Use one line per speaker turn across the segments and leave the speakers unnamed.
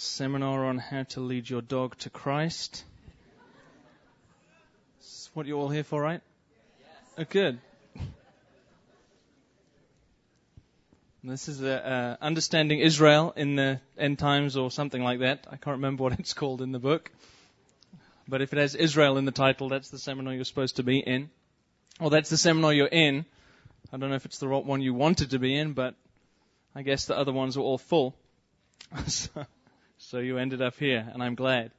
seminar on how to lead your dog to Christ. That's what you're all here for, right? Oh, good. This is uh, understanding Israel in the end times or something like that. I can't remember what it's called in the book. But if it has Israel in the title, that's the seminar you're supposed to be in. Or that's the seminar you're in. I don't know if it's the right one you wanted to be in, but I guess the other ones were all full. so, so, you ended up here, and I'm glad.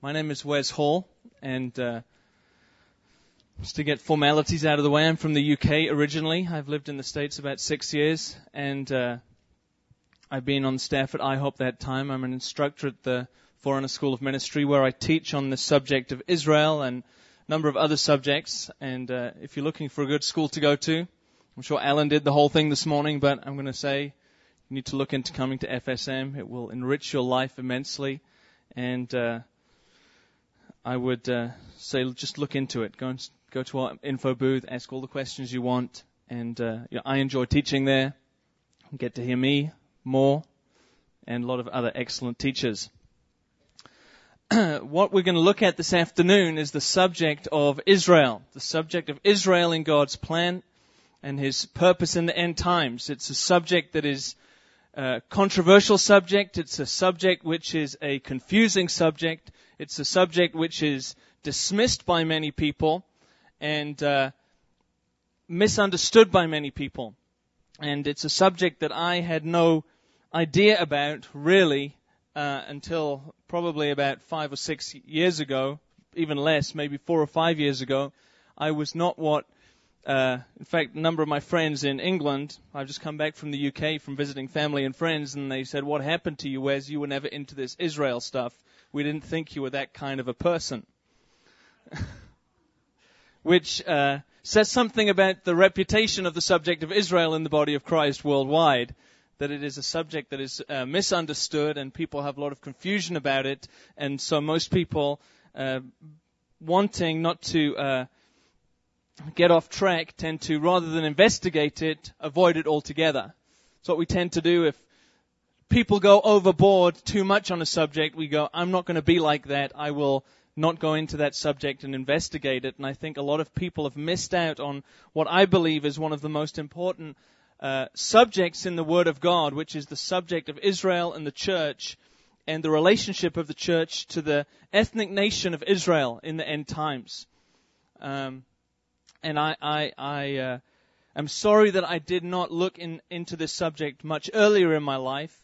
My name is Wes Hall, and uh, just to get formalities out of the way, I'm from the UK originally. I've lived in the States about six years, and uh, I've been on staff at IHOP that time. I'm an instructor at the Forerunner School of Ministry, where I teach on the subject of Israel and a number of other subjects. And uh, if you're looking for a good school to go to, I'm sure Alan did the whole thing this morning, but I'm going to say you need to look into coming to FSM. It will enrich your life immensely. And uh, I would uh, say just look into it. Go and go to our info booth, ask all the questions you want. And uh, you know, I enjoy teaching there. You get to hear me more and a lot of other excellent teachers. what we're going to look at this afternoon is the subject of Israel, the subject of Israel in God's plan and His purpose in the end times. It's a subject that is controversial subject. It's a subject which is a confusing subject. It's a subject which is dismissed by many people and uh, misunderstood by many people. And it's a subject that I had no idea about really uh, until probably about five or six years ago, even less, maybe four or five years ago. I was not what uh, in fact, a number of my friends in England, I've just come back from the UK from visiting family and friends, and they said, What happened to you, Wes? You were never into this Israel stuff. We didn't think you were that kind of a person. Which uh, says something about the reputation of the subject of Israel in the body of Christ worldwide. That it is a subject that is uh, misunderstood, and people have a lot of confusion about it, and so most people uh, wanting not to uh, get off track tend to, rather than investigate it, avoid it altogether. It's what we tend to do if people go overboard too much on a subject. We go, I'm not going to be like that. I will not go into that subject and investigate it. And I think a lot of people have missed out on what I believe is one of the most important uh, subjects in the Word of God, which is the subject of Israel and the church and the relationship of the church to the ethnic nation of Israel in the end times. Um, and I, I, I uh, am sorry that I did not look in, into this subject much earlier in my life.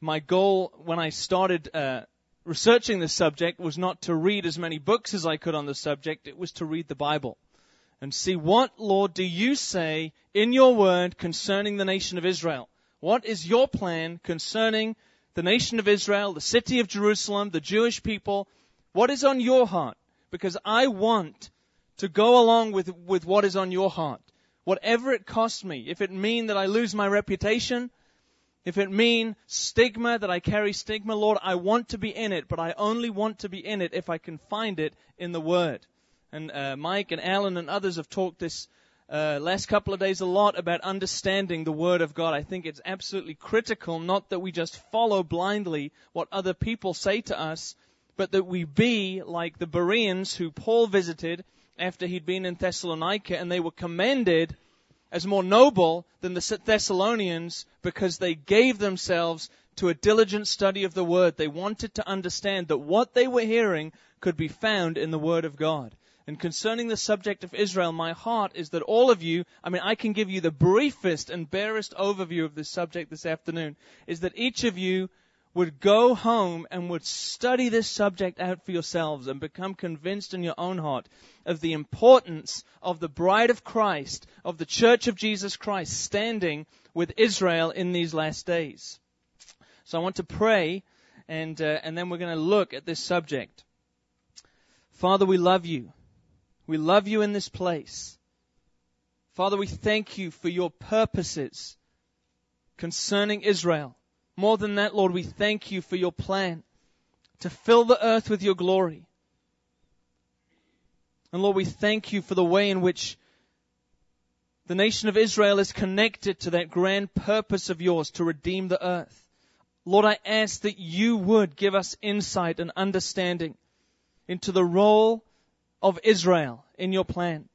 My goal when I started uh, researching this subject was not to read as many books as I could on the subject. It was to read the Bible and see what, Lord, do you say in your word concerning the nation of Israel? What is your plan concerning the nation of Israel, the city of Jerusalem, the Jewish people? What is on your heart? Because I want to go along with, with what is on your heart. Whatever it costs me. If it mean that I lose my reputation, if it mean stigma, that I carry stigma, Lord, I want to be in it, but I only want to be in it if I can find it in the Word. And uh, Mike and Alan and others have talked this uh, last couple of days a lot about understanding the Word of God. I think it's absolutely critical, not that we just follow blindly what other people say to us, but that we be like the Bereans who Paul visited after he'd been in Thessalonica, and they were commended as more noble than the Thessalonians because they gave themselves to a diligent study of the Word. They wanted to understand that what they were hearing could be found in the Word of God. And concerning the subject of Israel, my heart is that all of you, I mean, I can give you the briefest and barest overview of this subject this afternoon, is that each of you would go home and would study this subject out for yourselves and become convinced in your own heart of the importance of the bride of Christ, of the church of Jesus Christ standing with Israel in these last days. So I want to pray and, uh, and then we're going to look at this subject. Father, we love you. We love you in this place. Father, we thank you for your purposes concerning Israel. More than that, Lord, we thank you for your plan to fill the earth with your glory. And Lord, we thank you for the way in which the nation of Israel is connected to that grand purpose of yours to redeem the earth. Lord, I ask that you would give us insight and understanding into the role of Israel in your plan.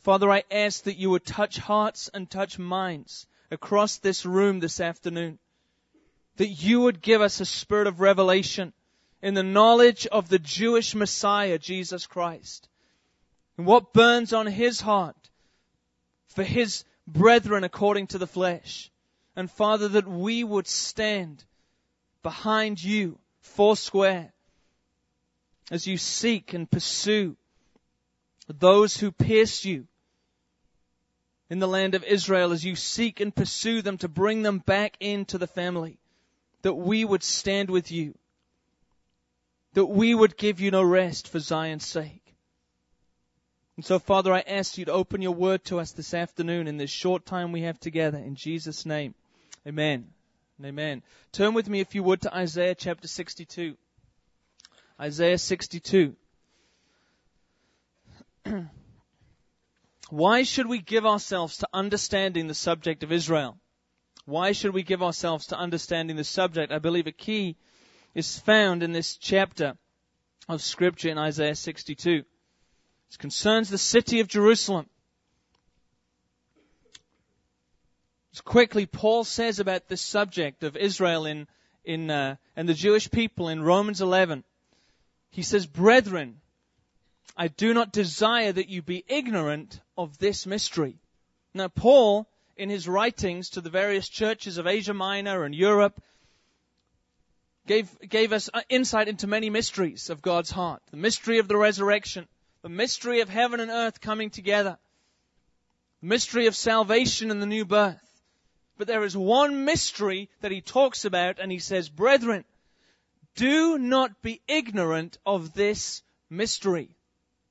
Father, I ask that you would touch hearts and touch minds across this room this afternoon. That you would give us a spirit of revelation in the knowledge of the Jewish Messiah, Jesus Christ. And what burns on his heart for his brethren according to the flesh. And Father, that we would stand behind you, foursquare, as you seek and pursue those who pierce you in the land of Israel, as you seek and pursue them to bring them back into the family, that we would stand with you, that we would give you no rest for Zion's sake. And so, Father, I ask you to open your word to us this afternoon in this short time we have together. In Jesus' name, amen. Amen. Turn with me, if you would, to Isaiah chapter 62. Isaiah 62. Why should we give ourselves to understanding the subject of Israel? Why should we give ourselves to understanding the subject? I believe a key is found in this chapter of Scripture in Isaiah 62. It concerns the city of Jerusalem. As quickly, Paul says about this subject of Israel in, in, uh, and the Jewish people in Romans 11. He says, Brethren, I do not desire that you be ignorant of this mystery. Now, Paul, in his writings to the various churches of Asia Minor and Europe, gave, gave us uh, insight into many mysteries of God's heart. The mystery of the resurrection, the mystery of heaven and earth coming together, the mystery of salvation and the new birth. But there is one mystery that he talks about and he says, brethren, do not be ignorant of this mystery.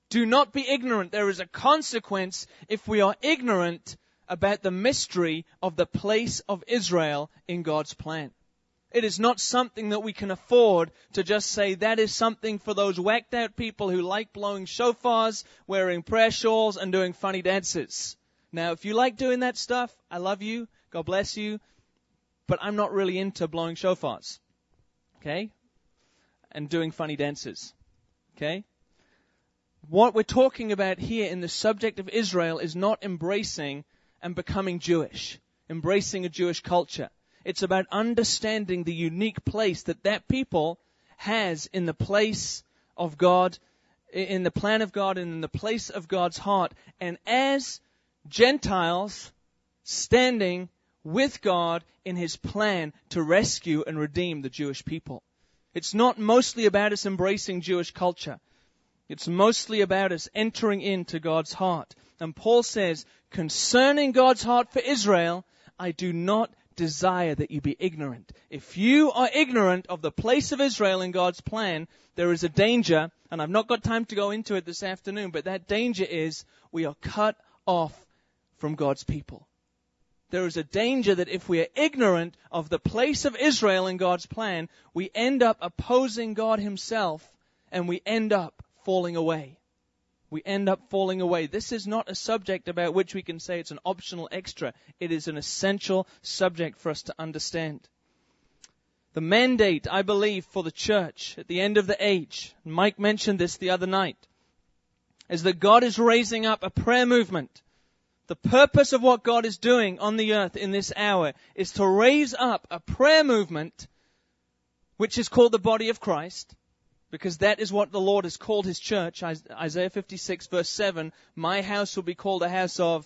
Do not be ignorant. There is a consequence if we are ignorant about the mystery of the place of Israel in God's plan. It is not something that we can afford to just say that is something for those whacked out people who like blowing shofars, wearing prayer shawls, and doing funny dances. Now, if you like doing that stuff, I love you. God bless you. But I'm not really into blowing shofars. Okay? And doing funny dances. Okay? What we're talking about here in the subject of Israel is not embracing and becoming Jewish, embracing a Jewish culture. It's about understanding the unique place that that people has in the place of God, in the plan of God, and in the place of God's heart. And as Gentiles standing with God in His plan to rescue and redeem the Jewish people. It's not mostly about us embracing Jewish culture. It's mostly about us entering into God's heart. And Paul says, concerning God's heart for Israel, I do not desire that you be ignorant. If you are ignorant of the place of Israel in God's plan, there is a danger, and I've not got time to go into it this afternoon, but that danger is we are cut off from God's people. There is a danger that if we are ignorant of the place of Israel in God's plan, we end up opposing God Himself and we end up falling away we end up falling away. This is not a subject about which we can say it's an optional extra. It is an essential subject for us to understand. The mandate, I believe, for the church at the end of the age, Mike mentioned this the other night, is that God is raising up a prayer movement. The purpose of what God is doing on the earth in this hour is to raise up a prayer movement, which is called the body of Christ, because that is what the Lord has called his church. Isaiah 56 verse 7, my house will be called a house of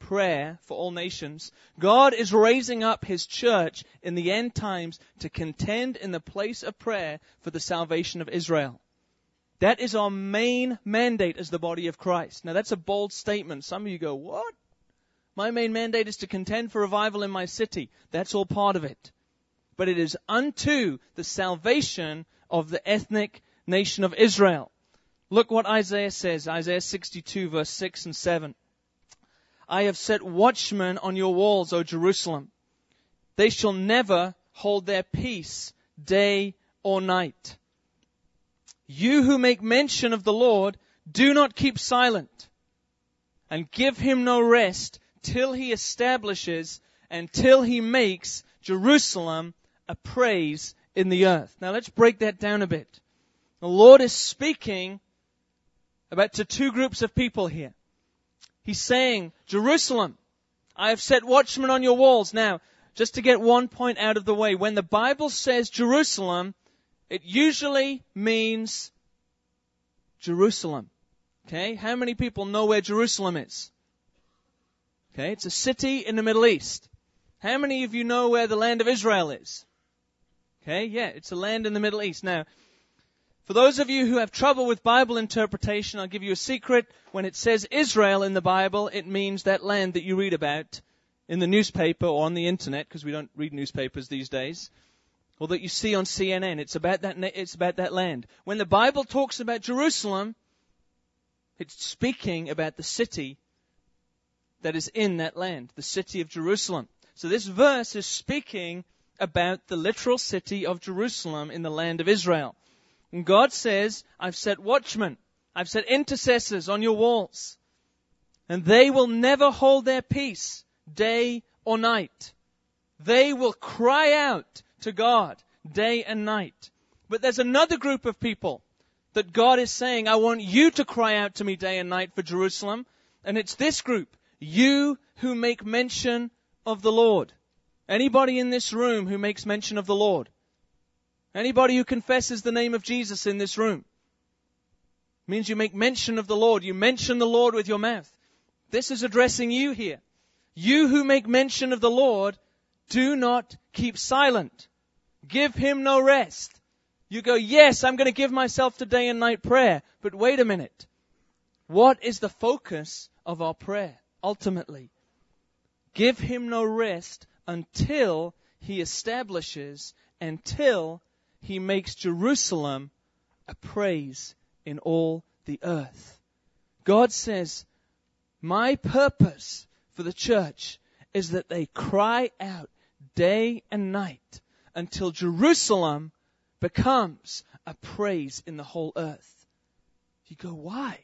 prayer for all nations. God is raising up his church in the end times to contend in the place of prayer for the salvation of Israel. That is our main mandate as the body of Christ. Now that's a bold statement. Some of you go, what? My main mandate is to contend for revival in my city. That's all part of it. But it is unto the salvation of the ethnic nation of Israel. Look what Isaiah says, Isaiah 62 verse 6 and 7. I have set watchmen on your walls, O Jerusalem. They shall never hold their peace day or night. You who make mention of the Lord, do not keep silent and give him no rest till he establishes and till he makes Jerusalem a praise in the earth. Now let's break that down a bit. The Lord is speaking about to two groups of people here. He's saying, Jerusalem, I have set watchmen on your walls. Now, just to get one point out of the way, when the Bible says Jerusalem, it usually means Jerusalem. Okay? How many people know where Jerusalem is? Okay? It's a city in the Middle East. How many of you know where the land of Israel is? Okay? Yeah, it's a land in the Middle East. Now, for those of you who have trouble with Bible interpretation, I'll give you a secret. When it says Israel in the Bible, it means that land that you read about in the newspaper or on the internet, because we don't read newspapers these days, or that you see on CNN. It's about that, it's about that land. When the Bible talks about Jerusalem, it's speaking about the city that is in that land, the city of Jerusalem. So this verse is speaking about the literal city of Jerusalem in the land of Israel. And God says, I've set watchmen, I've set intercessors on your walls, and they will never hold their peace day or night. They will cry out to God day and night. But there's another group of people that God is saying, I want you to cry out to me day and night for Jerusalem. And it's this group. You who make mention of the Lord. Anybody in this room who makes mention of the Lord? Anybody who confesses the name of Jesus in this room means you make mention of the Lord. You mention the Lord with your mouth. This is addressing you here. You who make mention of the Lord, do not keep silent. Give him no rest. You go, yes, I'm going to give myself to day and night prayer. But wait a minute. What is the focus of our prayer ultimately? Give him no rest until he establishes, until he makes Jerusalem a praise in all the earth. God says, my purpose for the church is that they cry out day and night until Jerusalem becomes a praise in the whole earth. You go, why?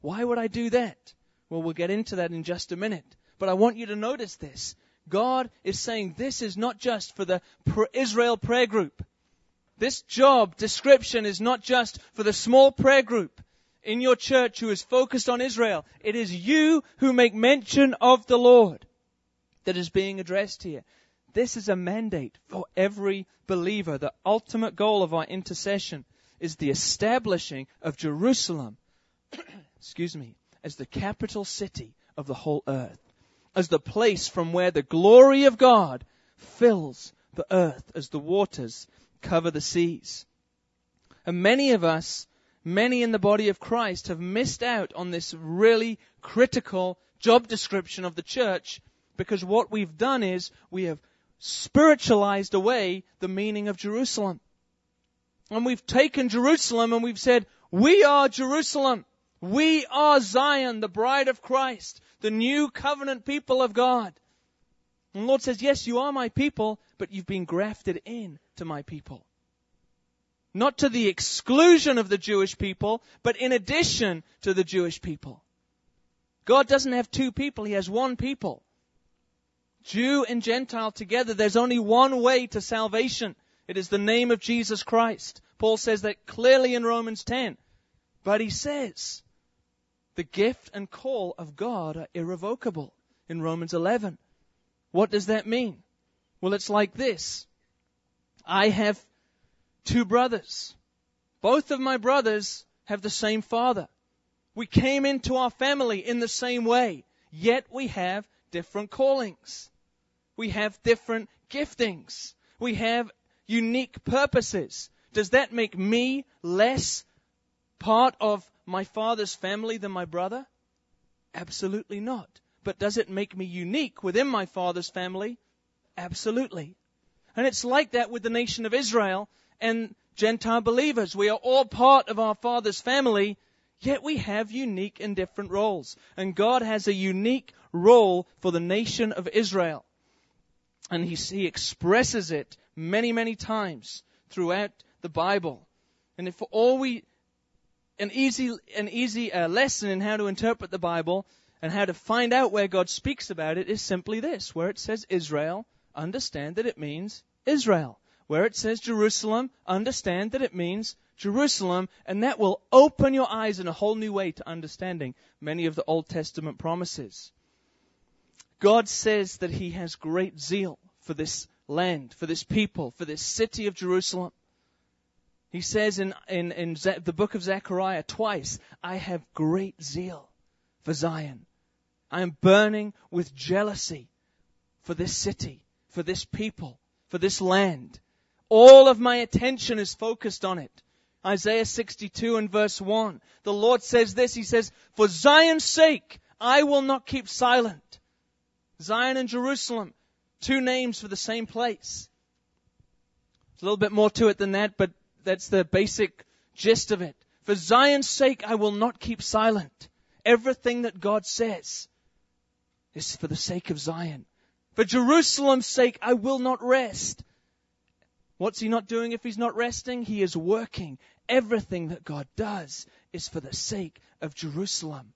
Why would I do that? Well, we'll get into that in just a minute. But I want you to notice this. God is saying this is not just for the Israel prayer group. This job description is not just for the small prayer group in your church who is focused on Israel. It is you who make mention of the Lord that is being addressed here. This is a mandate for every believer. The ultimate goal of our intercession is the establishing of Jerusalem, excuse me, as the capital city of the whole earth, as the place from where the glory of God fills the earth as the waters cover the seas. And many of us, many in the body of Christ, have missed out on this really critical job description of the church because what we've done is we have spiritualized away the meaning of Jerusalem. And we've taken Jerusalem and we've said, we are Jerusalem. We are Zion, the bride of Christ, the new covenant people of God. And the Lord says, yes, you are my people, but you've been grafted in to my people. Not to the exclusion of the Jewish people, but in addition to the Jewish people. God doesn't have two people, He has one people. Jew and Gentile together, there's only one way to salvation. It is the name of Jesus Christ. Paul says that clearly in Romans 10. But he says, the gift and call of God are irrevocable in Romans 11. What does that mean? Well, it's like this. I have two brothers. Both of my brothers have the same father. We came into our family in the same way, yet we have different callings. We have different giftings. We have unique purposes. Does that make me less part of my father's family than my brother? Absolutely not. But does it make me unique within my father's family? Absolutely. And it's like that with the nation of Israel and Gentile believers. We are all part of our Father's family, yet we have unique and different roles. And God has a unique role for the nation of Israel. And he, he expresses it many, many times throughout the Bible. And if all we, an easy, an easy uh, lesson in how to interpret the Bible and how to find out where God speaks about it is simply this, where it says Israel, understand that it means Israel. where it says Jerusalem, understand that it means Jerusalem, and that will open your eyes in a whole new way to understanding many of the Old Testament promises. God says that He has great zeal for this land, for this people, for this city of Jerusalem. He says in, in, in the book of Zechariah twice, I have great zeal for Zion. I am burning with jealousy for this city, for this people, for this land. All of my attention is focused on it. Isaiah 62 and verse 1. The Lord says this, He says, For Zion's sake, I will not keep silent. Zion and Jerusalem, two names for the same place. There's a little bit more to it than that, but that's the basic gist of it. For Zion's sake, I will not keep silent. Everything that God says is for the sake of Zion. For Jerusalem's sake, I will not rest. What's he not doing if he's not resting? He is working. Everything that God does is for the sake of Jerusalem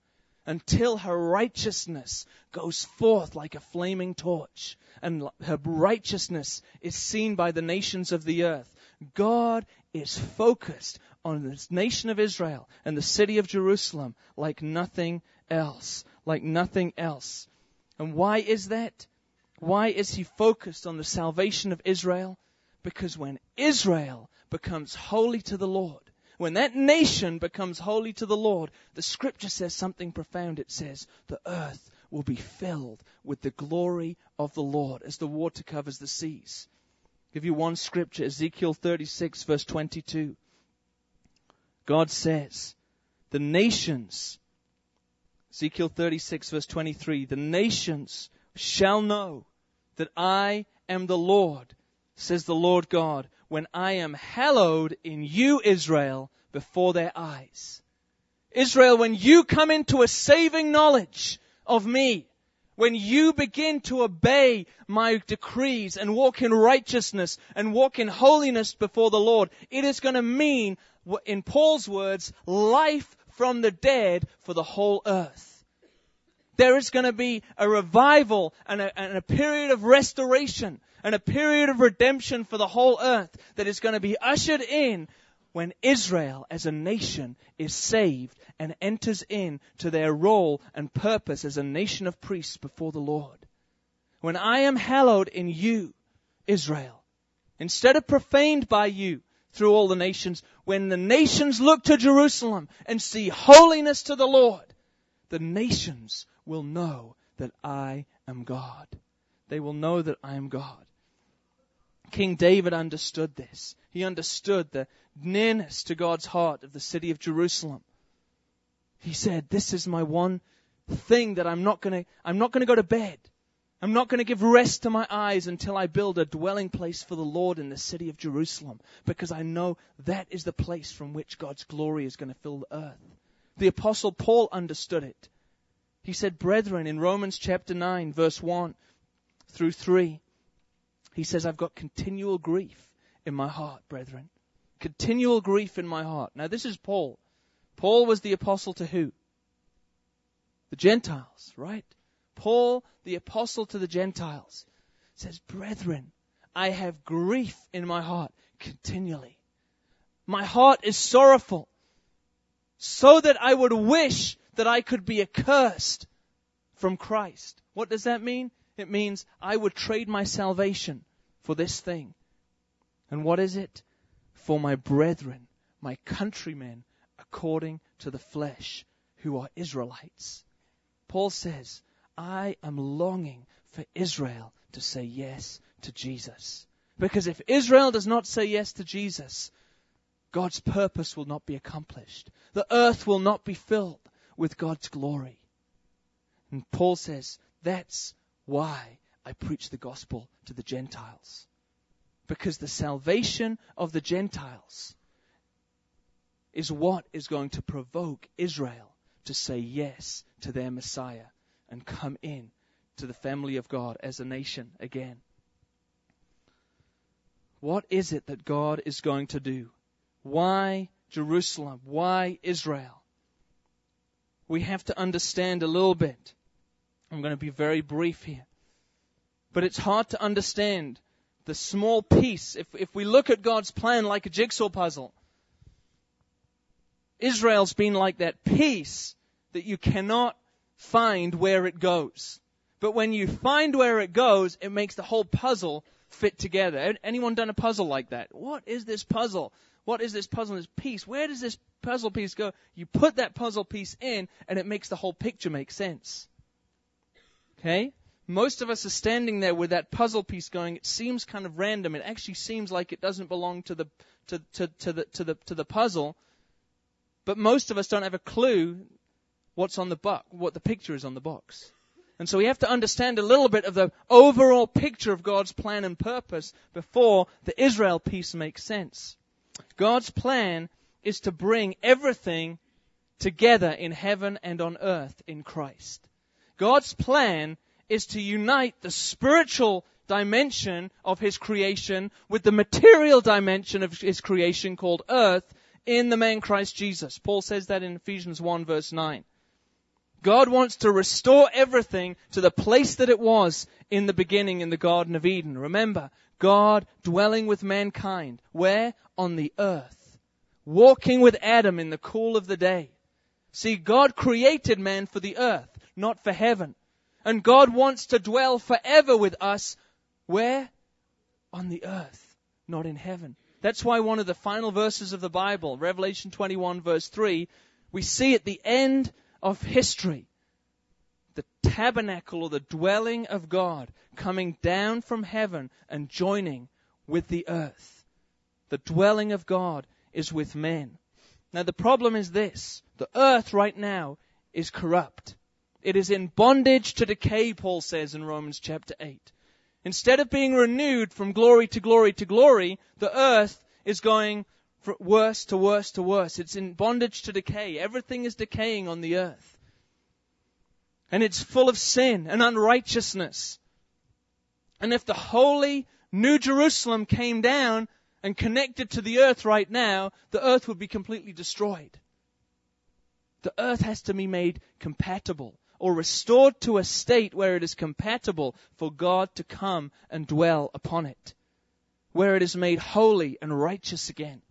until her righteousness goes forth like a flaming torch and her righteousness is seen by the nations of the earth. God is focused on this nation of Israel and the city of Jerusalem like nothing else. Like nothing else. And why is that? Why is he focused on the salvation of Israel? Because when Israel becomes holy to the Lord, when that nation becomes holy to the Lord, the scripture says something profound. It says, the earth will be filled with the glory of the Lord as the water covers the seas. Give you one scripture, Ezekiel 36 verse 22. God says, the nations, Ezekiel 36 verse 23, the nations shall know that I am the Lord says the Lord God, when I am hallowed in you, Israel, before their eyes. Israel, when you come into a saving knowledge of me, when you begin to obey my decrees and walk in righteousness and walk in holiness before the Lord, it is going to mean, in Paul's words, life from the dead for the whole earth. There is going to be a revival and a, and a period of restoration and a period of redemption for the whole earth that is going to be ushered in when Israel as a nation is saved and enters in to their role and purpose as a nation of priests before the Lord. When I am hallowed in you, Israel, instead of profaned by you through all the nations, when the nations look to Jerusalem and see holiness to the Lord, the nations will know that I am God. They will know that I am God. King David understood this. He understood the nearness to God's heart of the city of Jerusalem. He said, this is my one thing that I'm not gonna, I'm not gonna go to bed. I'm not going to give rest to my eyes until I build a dwelling place for the Lord in the city of Jerusalem, because I know that is the place from which God's glory is going to fill the earth. The apostle Paul understood it. He said, brethren, in Romans chapter 9, verse 1 through 3, he says, I've got continual grief in my heart, brethren. Continual grief in my heart. Now, this is Paul. Paul was the apostle to who? The Gentiles, right? Paul, the apostle to the Gentiles, says, Brethren, I have grief in my heart continually. My heart is sorrowful, so that I would wish that I could be accursed from Christ. What does that mean? It means I would trade my salvation for this thing. And what is it? For my brethren, my countrymen, according to the flesh, who are Israelites. Paul says, I am longing for Israel to say yes to Jesus. Because if Israel does not say yes to Jesus, God's purpose will not be accomplished. The earth will not be filled with God's glory. And Paul says, that's why I preach the gospel to the Gentiles. Because the salvation of the Gentiles is what is going to provoke Israel to say yes to their Messiah and come in to the family of God as a nation again. What is it that God is going to do? Why Jerusalem? Why Israel? We have to understand a little bit. I'm going to be very brief here. But it's hard to understand the small piece, if, if we look at God's plan like a jigsaw puzzle, Israel's been like that piece that you cannot find where it goes. But when you find where it goes, it makes the whole puzzle fit together. Anyone done a puzzle like that? What is this puzzle? What is this puzzle, this piece? Where does this puzzle piece go? You put that puzzle piece in, and it makes the whole picture make sense. Okay? Most of us are standing there with that puzzle piece going, it seems kind of random. It actually seems like it doesn't belong to the, to, to, to the, to the, to the puzzle. But most of us don't have a clue what's on the box, what the picture is on the box. And so we have to understand a little bit of the overall picture of God's plan and purpose before the Israel piece makes sense. God's plan is to bring everything together in heaven and on earth in Christ. God's plan is to unite the spiritual dimension of His creation with the material dimension of His creation called earth in the man Christ Jesus. Paul says that in Ephesians 1 verse 9. God wants to restore everything to the place that it was in the beginning in the Garden of Eden. Remember, God dwelling with mankind. Where? On the earth. Walking with Adam in the cool of the day. See, God created man for the earth, not for heaven. And God wants to dwell forever with us. Where? On the earth, not in heaven. That's why one of the final verses of the Bible, Revelation 21 verse 3, we see at the end of history the tabernacle or the dwelling of God coming down from heaven and joining with the earth. The dwelling of God is with men. Now the problem is this. The earth right now is corrupt. It is in bondage to decay, Paul says in Romans chapter 8. Instead of being renewed from glory to glory to glory, the earth is going from worse to worse to worse. It's in bondage to decay. Everything is decaying on the earth. And it's full of sin and unrighteousness. And if the holy New Jerusalem came down and connected to the earth right now, the earth would be completely destroyed. The earth has to be made compatible or restored to a state where it is compatible for God to come and dwell upon it, where it is made holy and righteous again.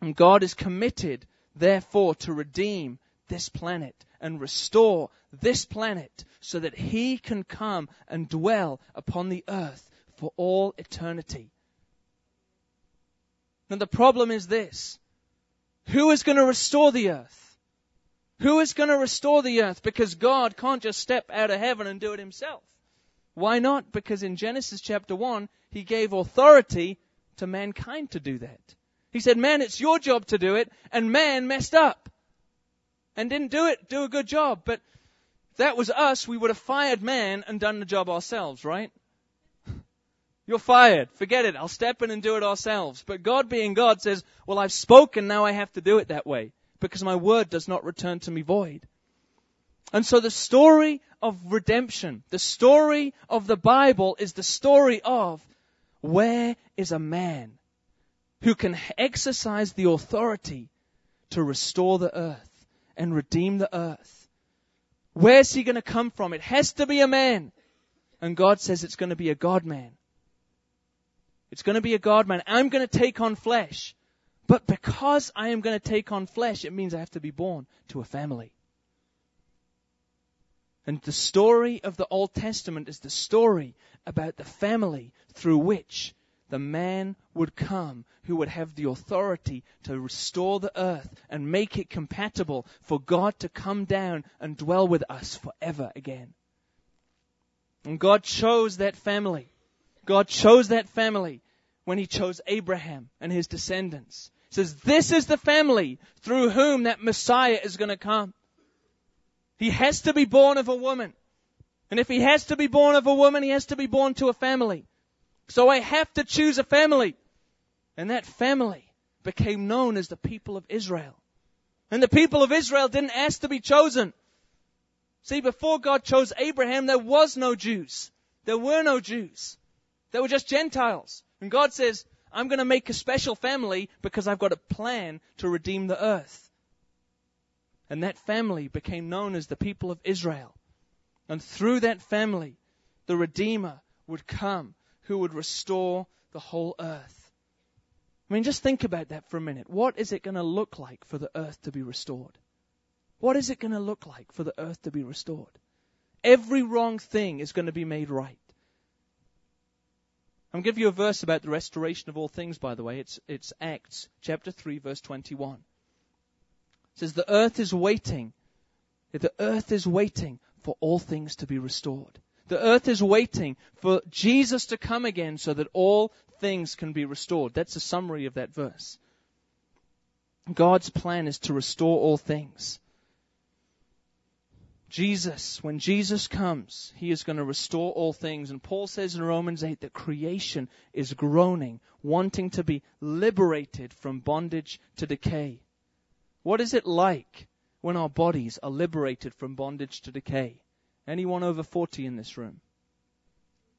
And God is committed, therefore, to redeem this planet and restore this planet so that He can come and dwell upon the earth for all eternity. Now the problem is this. Who is going to restore the earth? Who is going to restore the earth? Because God can't just step out of heaven and do it himself. Why not? Because in Genesis chapter 1, he gave authority to mankind to do that. He said, man, it's your job to do it, and man messed up. And didn't do it, do a good job. But that was us, we would have fired man and done the job ourselves, right? You're fired. Forget it. I'll step in and do it ourselves. But God being God says, well, I've spoken, now I have to do it that way because my word does not return to me void. And so the story of redemption, the story of the Bible is the story of where is a man who can exercise the authority to restore the earth and redeem the earth. Where's he going to come from? It has to be a man. And God says it's going to be a God man. It's going to be a God man. I'm going to take on flesh. But because I am going to take on flesh, it means I have to be born to a family. And the story of the Old Testament is the story about the family through which the man would come who would have the authority to restore the earth and make it compatible for God to come down and dwell with us forever again. And God chose that family. God chose that family when he chose Abraham and his descendants. Says, this is the family through whom that Messiah is going to come. He has to be born of a woman. And if he has to be born of a woman, he has to be born to a family. So I have to choose a family. And that family became known as the people of Israel. And the people of Israel didn't ask to be chosen. See, before God chose Abraham, there was no Jews. There were no Jews. There were just Gentiles. And God says, I'm going to make a special family because I've got a plan to redeem the earth. And that family became known as the people of Israel. And through that family, the Redeemer would come who would restore the whole earth. I mean, just think about that for a minute. What is it going to look like for the earth to be restored? What is it going to look like for the earth to be restored? Every wrong thing is going to be made right. I'm going to give you a verse about the restoration of all things, by the way. It's, it's Acts chapter 3, verse 21. It says, The earth is waiting. The earth is waiting for all things to be restored. The earth is waiting for Jesus to come again so that all things can be restored. That's a summary of that verse. God's plan is to restore all things. Jesus, when Jesus comes, he is going to restore all things. And Paul says in Romans 8 that creation is groaning, wanting to be liberated from bondage to decay. What is it like when our bodies are liberated from bondage to decay? Anyone over 40 in this room?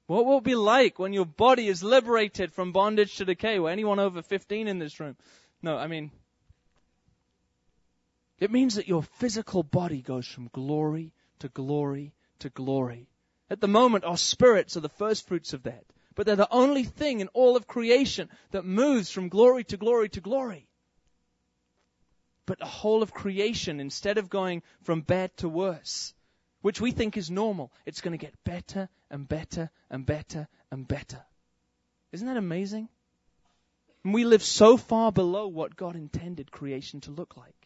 What will it be like when your body is liberated from bondage to decay? Well, anyone over 15 in this room? No, I mean, it means that your physical body goes from glory to glory to glory. At the moment, our spirits are the first fruits of that. But they're the only thing in all of creation that moves from glory to glory to glory. But the whole of creation, instead of going from bad to worse, which we think is normal, it's going to get better and better and better and better. Isn't that amazing? And we live so far below what God intended creation to look like.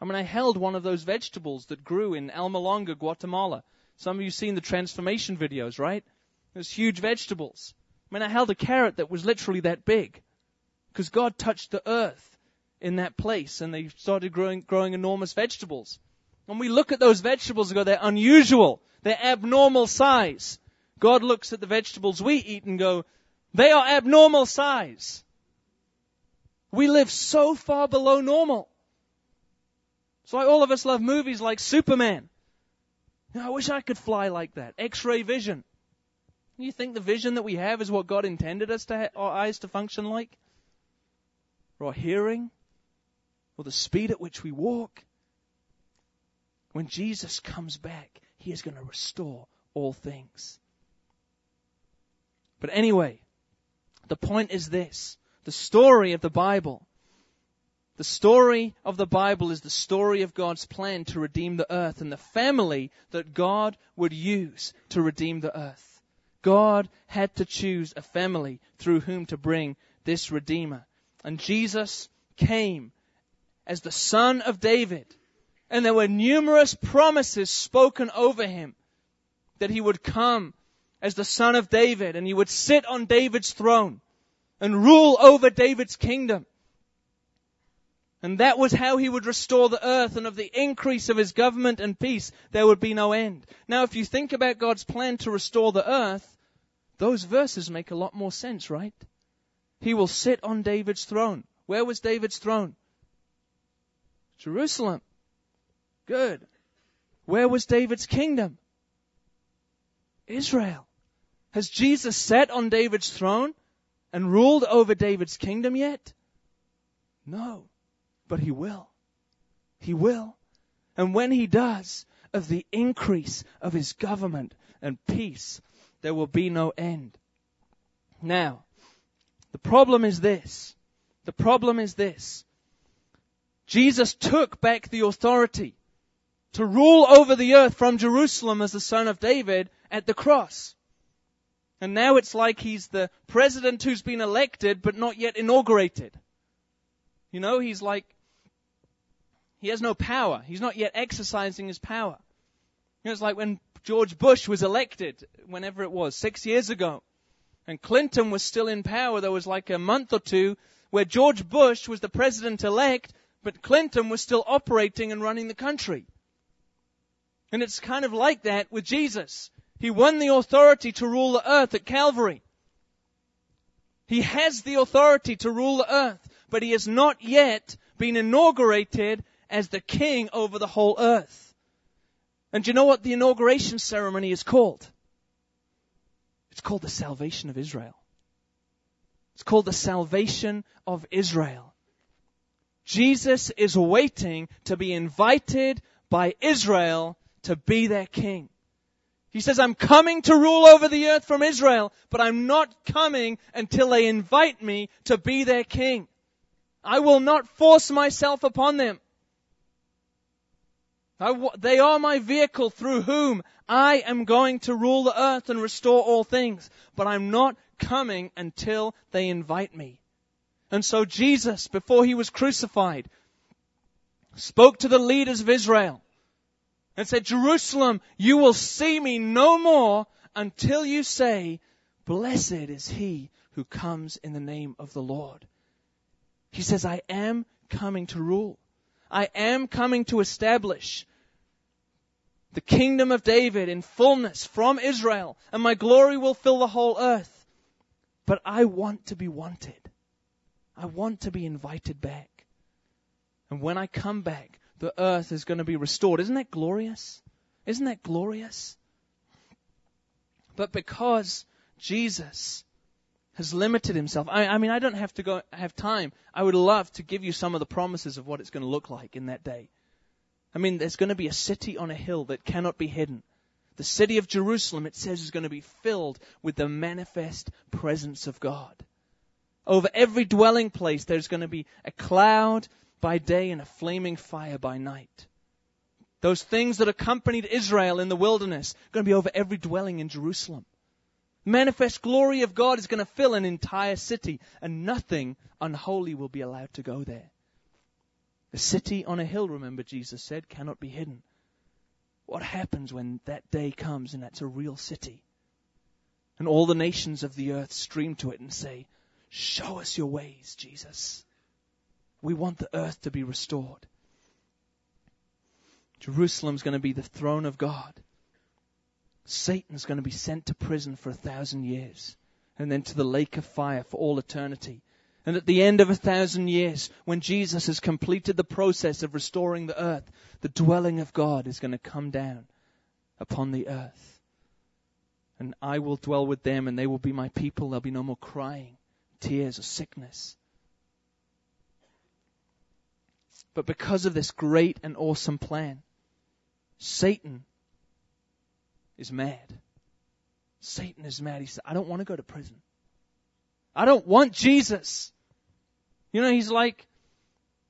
I mean, I held one of those vegetables that grew in Almolonga, Guatemala. Some of you seen the transformation videos, right? Those huge vegetables. I mean, I held a carrot that was literally that big. Because God touched the earth in that place and they started growing, growing enormous vegetables. When we look at those vegetables and go, they're unusual, they're abnormal size. God looks at the vegetables we eat and go, they are abnormal size. We live so far below normal. It's why all of us love movies like Superman. You know, I wish I could fly like that. X-ray vision. You think the vision that we have is what God intended us to ha- our eyes to function like? Or our hearing? Or the speed at which we walk? When Jesus comes back, He is going to restore all things. But anyway, the point is this. The story of the Bible. The story of the Bible is the story of God's plan to redeem the earth and the family that God would use to redeem the earth. God had to choose a family through whom to bring this Redeemer. And Jesus came as the son of David and there were numerous promises spoken over him that he would come as the son of David and he would sit on David's throne and rule over David's kingdom. And that was how he would restore the earth and of the increase of his government and peace there would be no end. Now if you think about God's plan to restore the earth, those verses make a lot more sense, right? He will sit on David's throne. Where was David's throne? Jerusalem. Good. Where was David's kingdom? Israel. Has Jesus sat on David's throne and ruled over David's kingdom yet? No. But he will. He will. And when he does, of the increase of his government and peace, there will be no end. Now, the problem is this. The problem is this. Jesus took back the authority to rule over the earth from Jerusalem as the son of David at the cross. And now it's like he's the president who's been elected but not yet inaugurated. You know, he's like, he has no power. He's not yet exercising his power. You know, it's like when George Bush was elected, whenever it was, six years ago, and Clinton was still in power. There was like a month or two where George Bush was the president elect, but Clinton was still operating and running the country. And it's kind of like that with Jesus. He won the authority to rule the earth at Calvary. He has the authority to rule the earth, but he has not yet been inaugurated as the king over the whole earth. And do you know what the inauguration ceremony is called? It's called the salvation of Israel. It's called the salvation of Israel. Jesus is waiting to be invited by Israel to be their king. He says, I'm coming to rule over the earth from Israel, but I'm not coming until they invite me to be their king. I will not force myself upon them. They are my vehicle through whom I am going to rule the earth and restore all things, but I'm not coming until they invite me. And so Jesus, before he was crucified, spoke to the leaders of Israel and said, Jerusalem, you will see me no more until you say, blessed is he who comes in the name of the Lord. He says, I am coming to rule. I am coming to establish the kingdom of David in fullness from Israel, and my glory will fill the whole earth. But I want to be wanted. I want to be invited back. And when I come back, the earth is going to be restored. Isn't that glorious? Isn't that glorious? But because Jesus has limited himself, I, I, mean, I don't have to go have time. I would love to give you some of the promises of what it's going to look like in that day. I mean, there's going to be a city on a hill that cannot be hidden. The city of Jerusalem, it says, is going to be filled with the manifest presence of God. Over every dwelling place, there's going to be a cloud by day and a flaming fire by night. Those things that accompanied Israel in the wilderness are going to be over every dwelling in Jerusalem. Manifest glory of God is going to fill an entire city, and nothing unholy will be allowed to go there. A city on a hill, remember Jesus said, cannot be hidden. What happens when that day comes and that's a real city? And all the nations of the earth stream to it and say, Show us your ways, Jesus. We want the earth to be restored. Jerusalem's going to be the throne of God. Satan's going to be sent to prison for a thousand years and then to the lake of fire for all eternity. And at the end of a thousand years, when Jesus has completed the process of restoring the earth, the dwelling of God is going to come down upon the earth. And I will dwell with them and they will be my people. There'll be no more crying, tears, or sickness. But because of this great and awesome plan, Satan is mad. Satan is mad. He said, I don't want to go to prison. I don't want Jesus. You know, he's like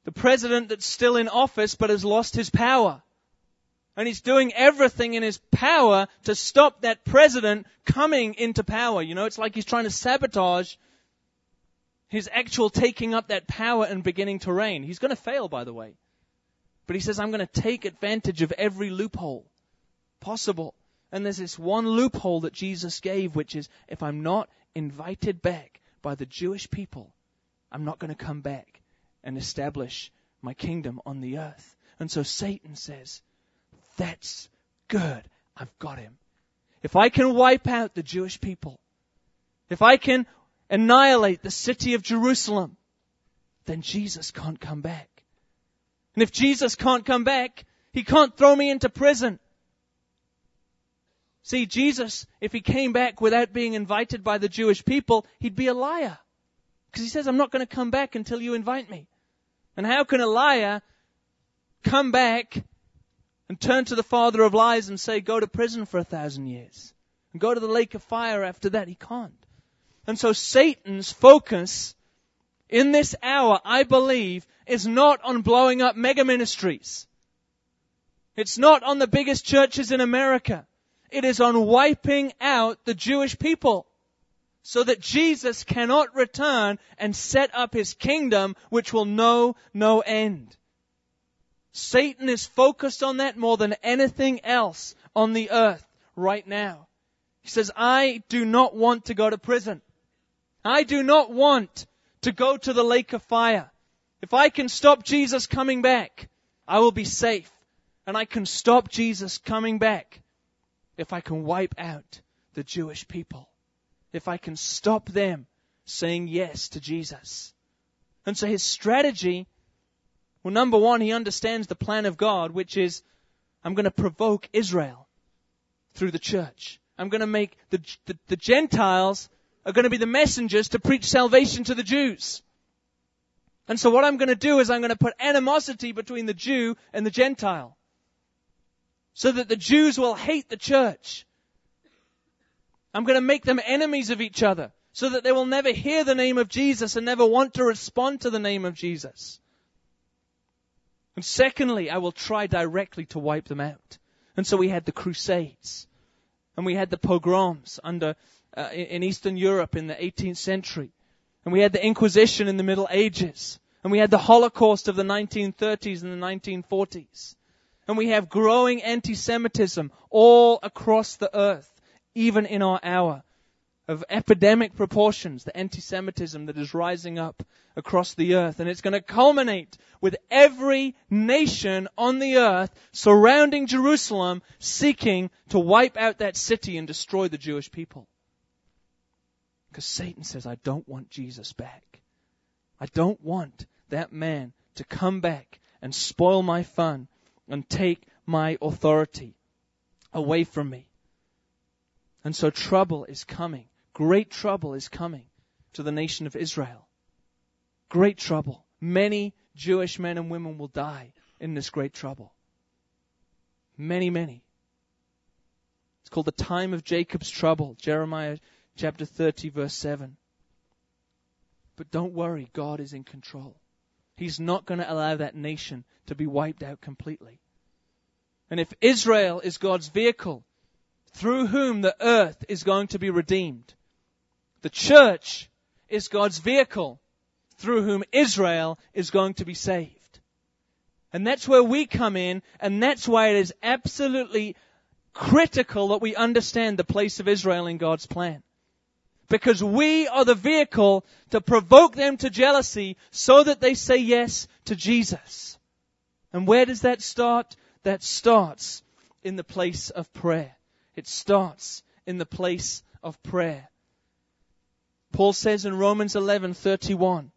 the president that's still in office but has lost his power. And he's doing everything in his power to stop that president coming into power. You know, it's like he's trying to sabotage his actual taking up that power and beginning to reign. He's going to fail, by the way. But he says, I'm going to take advantage of every loophole possible. And there's this one loophole that Jesus gave, which is if I'm not invited back by the Jewish people, I'm not going to come back and establish my kingdom on the earth. And so Satan says, that's good. I've got him. If I can wipe out the Jewish people, if I can annihilate the city of Jerusalem, then Jesus can't come back. And if Jesus can't come back, he can't throw me into prison. See, Jesus, if he came back without being invited by the Jewish people, he'd be a liar. Because he says, I'm not going to come back until you invite me. And how can a liar come back and turn to the father of lies and say, go to prison for a thousand years? And go to the lake of fire after that? He can't. And so Satan's focus in this hour, I believe, is not on blowing up mega ministries. It's not on the biggest churches in America. It is on wiping out the Jewish people so that Jesus cannot return and set up his kingdom which will know no end. Satan is focused on that more than anything else on the earth right now. He says, I do not want to go to prison. I do not want to go to the lake of fire. If I can stop Jesus coming back, I will be safe. And I can stop Jesus coming back if I can wipe out the Jewish people. If I can stop them saying yes to Jesus. And so his strategy, well, number one, he understands the plan of God, which is, I'm going to provoke Israel through the church. I'm going to make the, the, the Gentiles are going to be the messengers to preach salvation to the Jews. And so what I'm going to do is I'm going to put animosity between the Jew and the Gentile. So that the Jews will hate the church I'm going to make them enemies of each other so that they will never hear the name of Jesus and never want to respond to the name of Jesus. And secondly, I will try directly to wipe them out. And so we had the Crusades. And we had the pogroms under, uh, in Eastern Europe in the 18th century. And we had the Inquisition in the Middle Ages. And we had the Holocaust of the 1930s and the 1940s. And we have growing anti-Semitism all across the earth, even in our hour of epidemic proportions, the anti-Semitism that is rising up across the earth. And it's going to culminate with every nation on the earth surrounding Jerusalem seeking to wipe out that city and destroy the Jewish people. Because Satan says, I don't want Jesus back. I don't want that man to come back and spoil my fun and take my authority away from me. And so trouble is coming Great trouble is coming to the nation of Israel. Great trouble. Many Jewish men and women will die in this great trouble. Many, many. It's called the time of Jacob's trouble. Jeremiah chapter 30 verse 7. But don't worry, God is in control. He's not going to allow that nation to be wiped out completely. And if Israel is God's vehicle through whom the earth is going to be redeemed, the church is God's vehicle through whom Israel is going to be saved. And that's where we come in, and that's why it is absolutely critical that we understand the place of Israel in God's plan. Because we are the vehicle to provoke them to jealousy so that they say yes to Jesus. And where does that start? That starts in the place of prayer. It starts in the place of prayer. Paul says in Romans 11:31,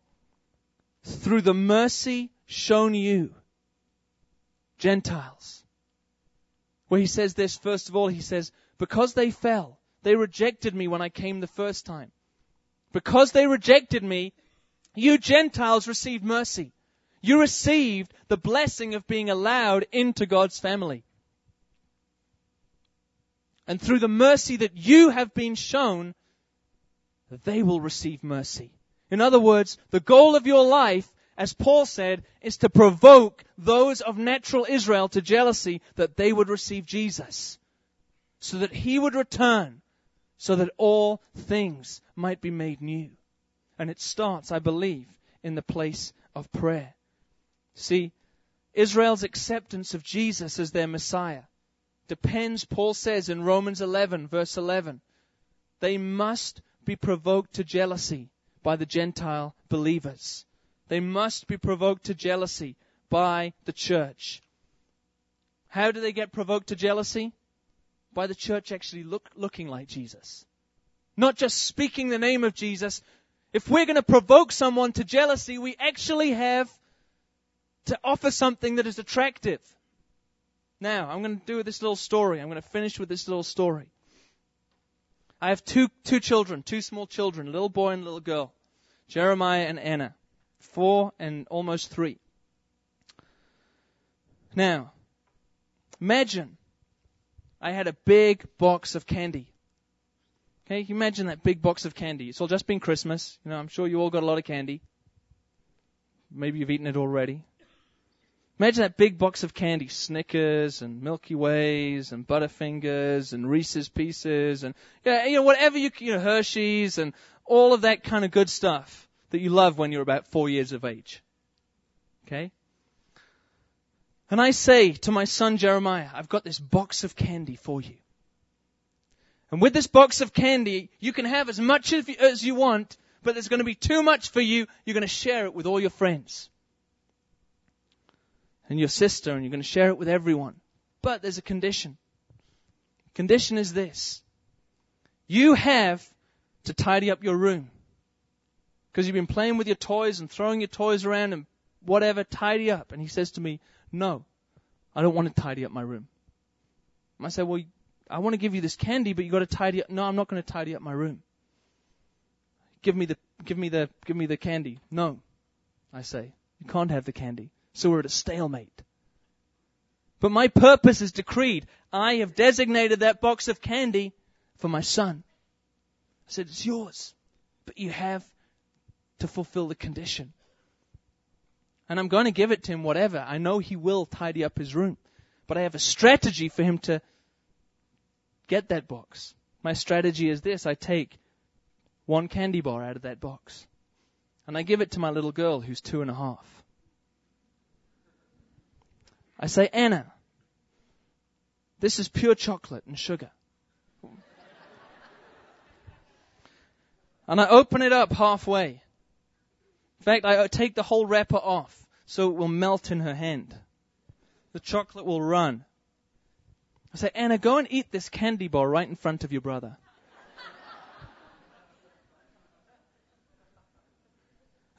through the mercy shown you, Gentiles. Where he says this, first of all, he says, because they fell, they rejected me when I came the first time. Because they rejected me, you Gentiles received mercy. You received the blessing of being allowed into God's family. And through the mercy that you have been shown, they will receive mercy. In other words, the goal of your life, as Paul said, is to provoke those of natural Israel to jealousy that they would receive Jesus. So that he would return. So that all things might be made new. And it starts, I believe, in the place of prayer. See, Israel's acceptance of Jesus as their Messiah depends, Paul says in Romans 11, verse 11, they must be provoked to jealousy by the Gentile believers. They must be provoked to jealousy by the church. How do they get provoked to jealousy? By the church actually look, looking like Jesus. Not just speaking the name of Jesus. If we're going to provoke someone to jealousy, we actually have to offer something that is attractive. Now, I'm going to do this little story. I'm going to finish with this little story. I have two, two children, two small children, a little boy and a little girl. Jeremiah and Anna. Four and almost three. Now, imagine I had a big box of candy. Okay, you imagine that big box of candy. It's all just been Christmas. You know, I'm sure you all got a lot of candy. Maybe you've eaten it already. Imagine that big box of candy, Snickers and Milky Ways and Butterfingers and Reese's Pieces and you know whatever you you know Hershey's and all of that kind of good stuff that you love when you're about four years of age. Okay. And I say to my son Jeremiah, I've got this box of candy for you. And with this box of candy, you can have as much as you want, but there's going to be too much for you. You're going to share it with all your friends and your sister, and you're going to share it with everyone. But there's a condition. Condition is this. You have to tidy up your room. Because you've been playing with your toys and throwing your toys around and whatever, tidy up. And he says to me, no, I don't want to tidy up my room. I say, well, I want to give you this candy, but you got to tidy up. No, I'm not going to tidy up my room. Give me the, give me the, give me the candy. No, I say, you can't have the candy. So we're at a stalemate. But my purpose is decreed. I have designated that box of candy for my son. I said, It's yours, but you have to fulfill the condition. And I'm going to give it to him, whatever. I know he will tidy up his room. But I have a strategy for him to get that box. My strategy is this I take one candy bar out of that box. And I give it to my little girl who's two and a half. I say, Anna, this is pure chocolate and sugar. And I open it up halfway. In fact, I take the whole wrapper off so it will melt in her hand. The chocolate will run. I say, Anna, go and eat this candy bar right in front of your brother.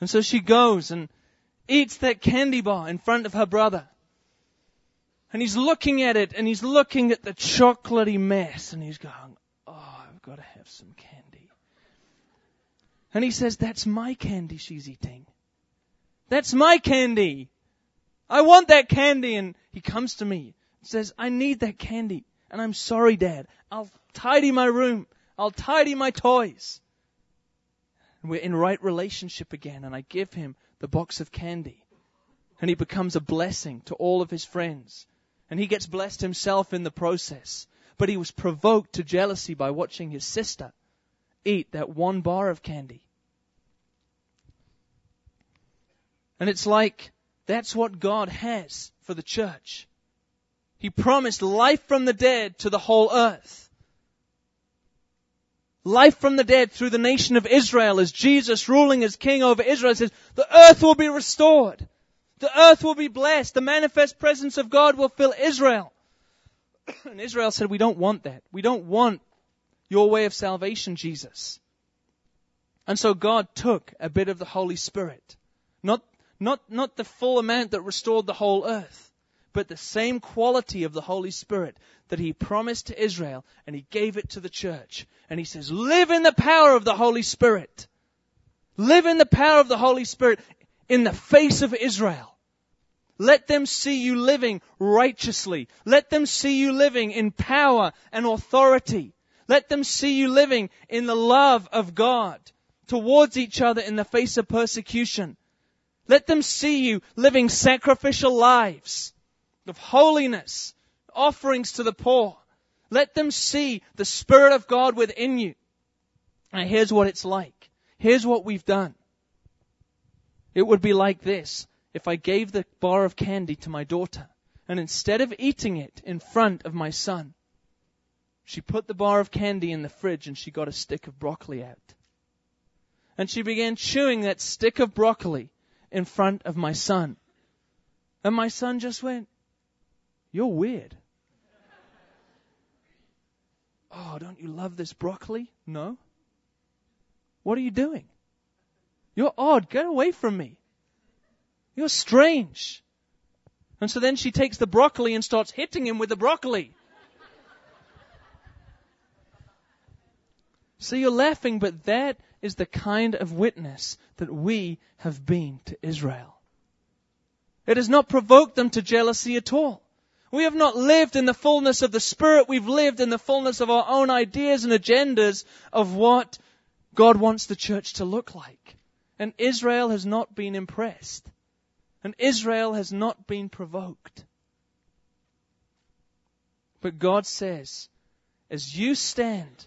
And so she goes and eats that candy bar in front of her brother. And he's looking at it and he's looking at the chocolatey mess and he's going, Oh, I've got to have some candy. And he says, That's my candy she's eating. That's my candy. I want that candy. And he comes to me and says, I need that candy. And I'm sorry, Dad. I'll tidy my room. I'll tidy my toys. And we're in right relationship again. And I give him the box of candy. And he becomes a blessing to all of his friends. And he gets blessed himself in the process. But he was provoked to jealousy by watching his sister eat that one bar of candy. And it's like that's what God has for the church. He promised life from the dead to the whole earth. Life from the dead through the nation of Israel as Jesus ruling as king over Israel says, the earth will be restored. The earth will be blessed. The manifest presence of God will fill Israel. and Israel said, we don't want that. We don't want your way of salvation, Jesus. And so God took a bit of the Holy Spirit. Not, not, not the full amount that restored the whole earth, but the same quality of the Holy Spirit that He promised to Israel and He gave it to the church. And He says, live in the power of the Holy Spirit. Live in the power of the Holy Spirit in the face of Israel. Let them see you living righteously. Let them see you living in power and authority. Let them see you living in the love of God towards each other in the face of persecution. Let them see you living sacrificial lives of holiness, offerings to the poor. Let them see the Spirit of God within you. And here's what it's like. Here's what we've done. It would be like this if I gave the bar of candy to my daughter, and instead of eating it in front of my son, she put the bar of candy in the fridge and she got a stick of broccoli out. And she began chewing that stick of broccoli in front of my son. And my son just went, You're weird. oh, don't you love this broccoli? No. What are you doing? You're odd. Get away from me. You're strange. And so then she takes the broccoli and starts hitting him with the broccoli. So you're laughing, but that is the kind of witness that we have been to Israel. It has not provoked them to jealousy at all. We have not lived in the fullness of the Spirit. We've lived in the fullness of our own ideas and agendas of what God wants the church to look like. And Israel has not been impressed. And Israel has not been provoked. But God says, as you stand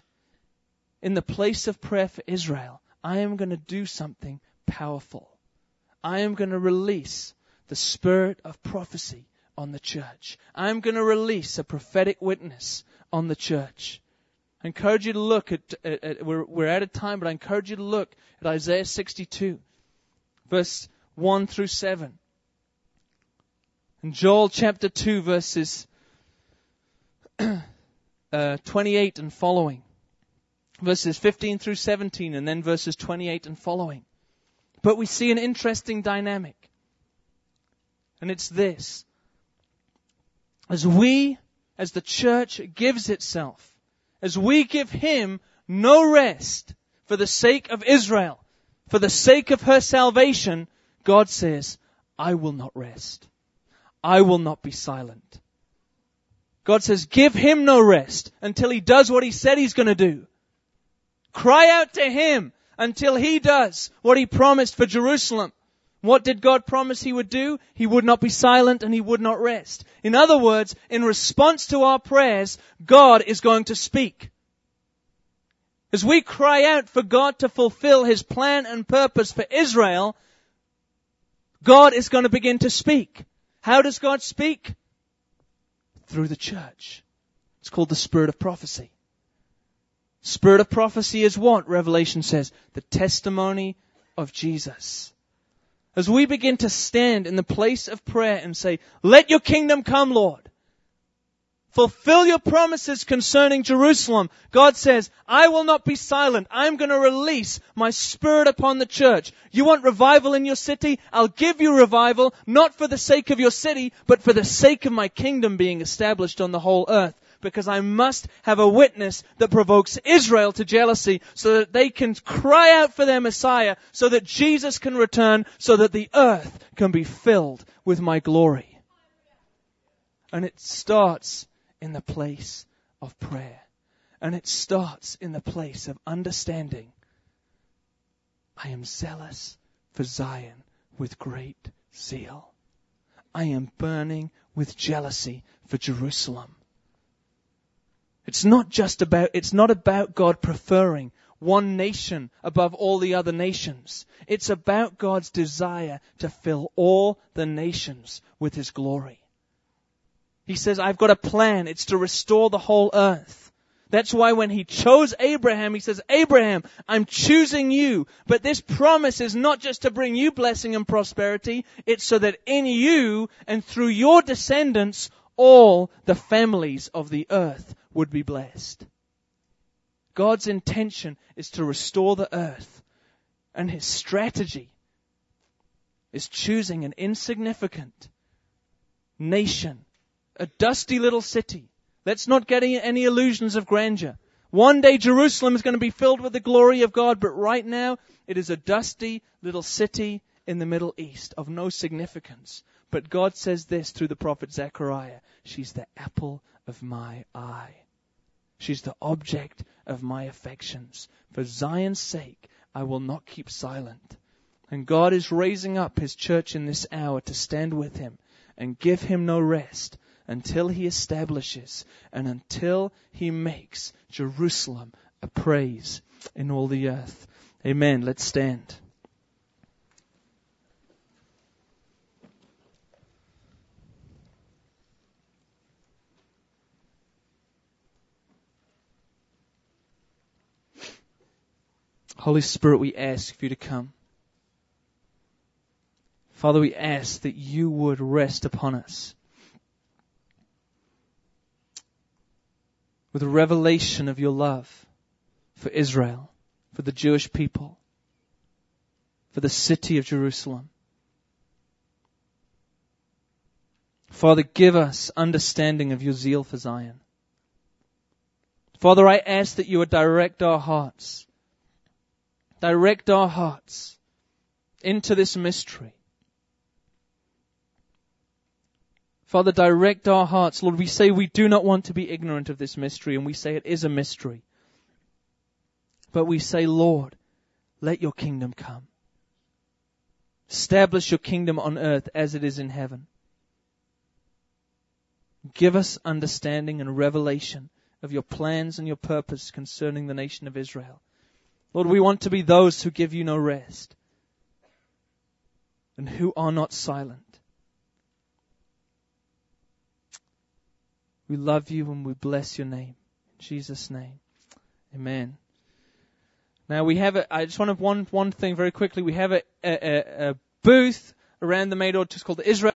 in the place of prayer for Israel, I am going to do something powerful. I am going to release the spirit of prophecy on the church. I am going to release a prophetic witness on the church. I encourage you to look at, at, at we're, we're out of time, but I encourage you to look at Isaiah 62, verse 1 through 7. And Joel chapter 2, verses uh, 28 and following. Verses 15 through 17, and then verses 28 and following. But we see an interesting dynamic. And it's this. As we, as the church gives itself as we give him no rest for the sake of Israel, for the sake of her salvation, God says, I will not rest. I will not be silent. God says, give him no rest until he does what he said he's going to do. Cry out to Him until He does what He promised for Jerusalem. What did God promise He would do? He would not be silent and He would not rest. In other words, in response to our prayers, God is going to speak. As we cry out for God to fulfill His plan and purpose for Israel, God is going to begin to speak. How does God speak? Through the church. It's called the spirit of prophecy. Spirit of prophecy is what? Revelation says. The testimony of Jesus. As we begin to stand in the place of prayer and say, let your kingdom come, Lord. Fulfill your promises concerning Jerusalem. God says, I will not be silent. I'm going to release my spirit upon the church. You want revival in your city? I'll give you revival, not for the sake of your city, but for the sake of my kingdom being established on the whole earth. Because I must have a witness that provokes Israel to jealousy so that they can cry out for their Messiah, so that Jesus can return, so that the earth can be filled with my glory. And it starts in the place of prayer. And it starts in the place of understanding. I am zealous for Zion with great zeal. I am burning with jealousy for Jerusalem. It's not just about, it's not about God preferring one nation above all the other nations. It's about God's desire to fill all the nations with His glory. He says, I've got a plan. It's to restore the whole earth. That's why when he chose Abraham, he says, Abraham, I'm choosing you. But this promise is not just to bring you blessing and prosperity. It's so that in you and through your descendants, all the families of the earth would be blessed. God's intention is to restore the earth. And his strategy is choosing an insignificant nation a dusty little city. Let's not get any illusions of grandeur. One day Jerusalem is going to be filled with the glory of God, but right now it is a dusty little city in the Middle East of no significance. But God says this through the prophet Zechariah She's the apple of my eye. She's the object of my affections. For Zion's sake, I will not keep silent. And God is raising up His church in this hour to stand with Him and give Him no rest until he establishes and until he makes Jerusalem a praise in all the earth. Amen. Let's stand. Holy Spirit, we ask for you to come. Father, we ask that you would rest upon us. with a revelation of your love for Israel, for the Jewish people, for the city of Jerusalem. Father, give us understanding of your zeal for Zion. Father, I ask that you would direct our hearts, direct our hearts into this mystery. Father, direct our hearts. Lord, we say we do not want to be ignorant of this mystery, and we say it is a mystery. But we say, Lord, let your kingdom come. Establish your kingdom on earth as it is in heaven. Give us understanding and revelation of your plans and your purpose concerning the nation of Israel. Lord, we want to be those who give you no rest and who are not silent. We love you and we bless your name. In Jesus' name. Amen. Now we have a, I just want to one, one thing very quickly. We have a, a, a booth around the door. It's called the Israel